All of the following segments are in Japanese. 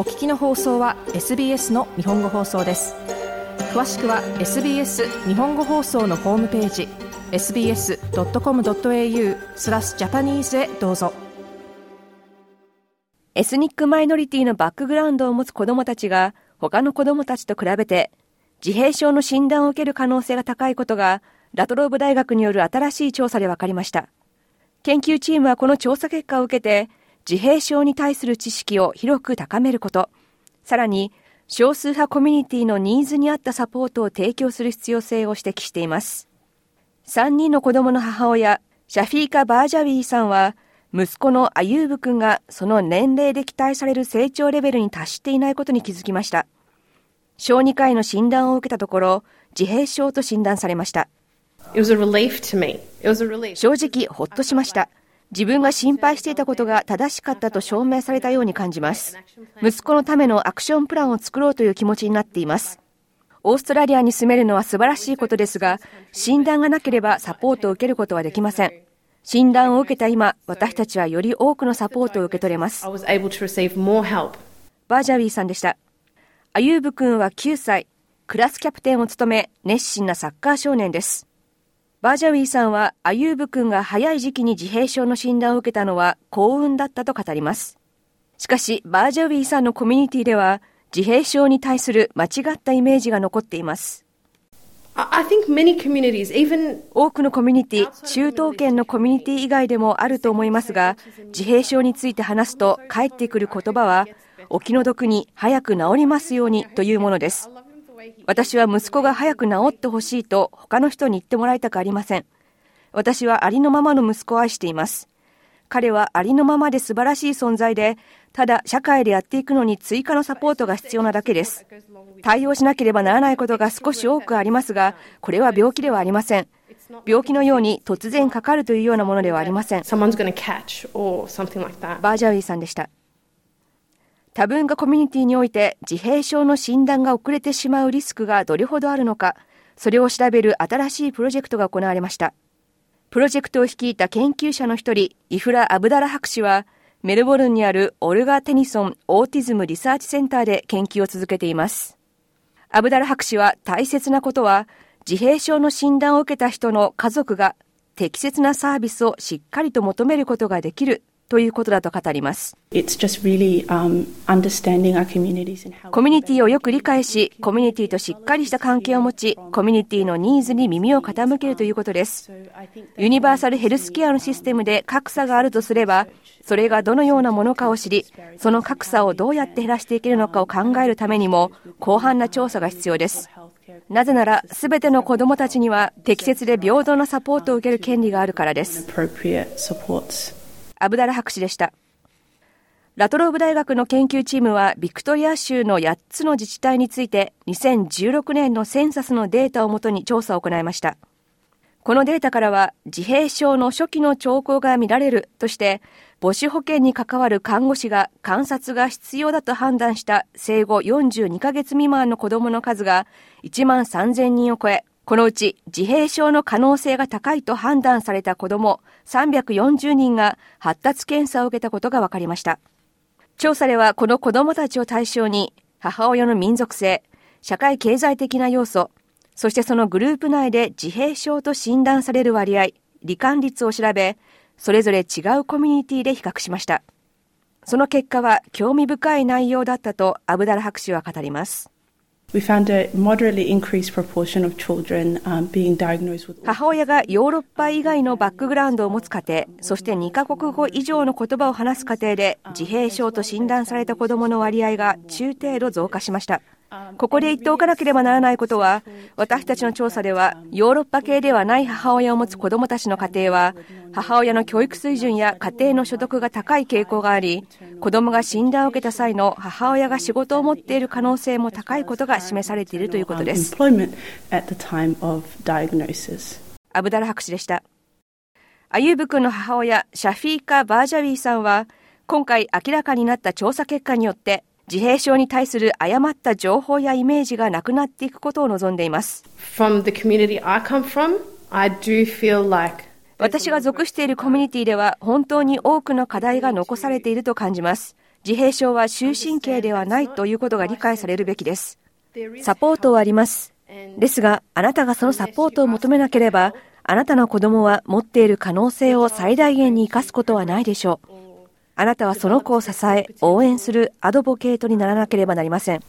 お聞きの放送は SBS の日本語放送です。詳しくは SBS 日本語放送のホームページ sbs.com.au スラスジャパニーズへどうぞ。エスニックマイノリティのバックグラウンドを持つ子どもたちが他の子どもたちと比べて自閉症の診断を受ける可能性が高いことがラトローブ大学による新しい調査で分かりました。研究チームはこの調査結果を受けて自閉症に対する知識を広く高めること。さらに少数派コミュニティのニーズに合ったサポートを提供する必要性を指摘しています。3人の子供の母親シャフィーカ・バージャウィーさんは息子のアユーブ君がその年齢で期待される成長レベルに達していないことに気づきました。小児科医の診断を受けたところ自閉症と診断されました。正直ほっとしました自分が心配していたことが正しかったと証明されたように感じます。息子のためのアクションプランを作ろうという気持ちになっています。オーストラリアに住めるのは素晴らしいことですが診断がなければサポートを受けることはできません。診断を受けた今私たちはより多くのサポートを受け取れます。バージャビーさんでした。アユーブ君は9歳。クラスキャプテンを務め熱心なサッカー少年ですバージャウィーさんはアユーブ君が早い時期に自閉症の診断を受けたのは幸運だったと語ります。しかし、バージャウィーさんのコミュニティでは自閉症に対する間違ったイメージが残っています。多くのコミュニティ、中東圏のコミュニティ以外でもあると思いますが、自閉症について話すと返ってくる言葉は、お気の毒に早く治りますようにというものです。私は息子が早く治ってほしいと他の人に言ってもらいたくありません。私はありのままの息子を愛しています。彼はありのままで素晴らしい存在で、ただ社会でやっていくのに追加のサポートが必要なだけです。対応しなければならないことが少し多くありますが、これは病気ではありません。病気のように突然かかるというようなものではありません。バージャウィさんでした。多文化コミュニティにおいて自閉症の診断が遅れてしまうリスクがどれほどあるのか、それを調べる新しいプロジェクトが行われました。プロジェクトを率いた研究者の一人、イフラ・アブダラ博士は、メルボルンにあるオルガ・テニソン・オーティズム・リサーチセンターで研究を続けています。アブダラ博士は大切なことは、自閉症の診断を受けた人の家族が適切なサービスをしっかりと求めることができるということだと語ります。Um, コミュニティをよく理解し、コミュニティとしっかりした関係を持ち、コミュニティのニーズに耳を傾けるということです。ユニバーサルヘルスケアのシステムで格差があるとすれば、それがどのようなものかを知り、その格差をどうやって減らしていけるのかを考えるためにも、広範な調査が必要です。なぜなら、すべての子どもたちには適切で平等なサポートを受ける権利があるからです。アブダラ博士でした。ラトローブ大学の研究チームはビクトリア州の8つの自治体について2016年のセンサスのデータをもとに調査を行いました。このデータからは自閉症の初期の兆候が見られるとして母子保険に関わる看護師が観察が必要だと判断した生後42ヶ月未満の子供の数が1万3000人を超えこのうち自閉症の可能性が高いと判断された子ども340人が発達検査を受けたことが分かりました。調査ではこの子どもたちを対象に母親の民族性、社会経済的な要素、そしてそのグループ内で自閉症と診断される割合、罹患率を調べ、それぞれ違うコミュニティで比較しました。その結果は興味深い内容だったとアブダラ博士は語ります。母親がヨーロッパ以外のバックグラウンドを持つ家庭、そして2カ国語以上の言葉を話す家庭で自閉症と診断された子どもの割合が中程度増加しました。ここで言っておかなければならないことは、私たちの調査では、ヨーロッパ系ではない母親を持つ子どもたちの家庭は、母親の教育水準や家庭の所得が高い傾向があり、子どもが診断を受けた際の母親が仕事を持っている可能性も高いことが示されているということです。アブダラ博士でした。アユーブ君の母親、シャフィーカ・バージャウィーさんは、今回明らかになった調査結果によって、自閉症に対する誤った情報やイメージがなくなっていくことを望んでいます。私が属しているコミュニティでは本当に多くの課題が残されていると感じます。自閉症は終身刑ではないということが理解されるべきです。サポートはあります。ですが、あなたがそのサポートを求めなければ、あなたの子供は持っている可能性を最大限に生かすことはないでしょう。あなたはその子を支え、応援するアドボケートにならなければなりません。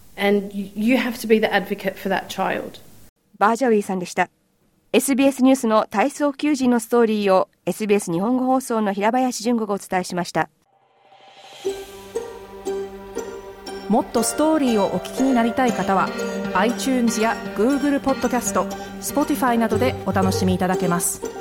バージャウィーさんでした。SBS ニュースの体操求人のストーリーを SBS 日本語放送の平林純子がお伝えしました。もっとストーリーをお聞きになりたい方は iTunes や Google ポッドキャスト Spotify などでお楽しみいただけます。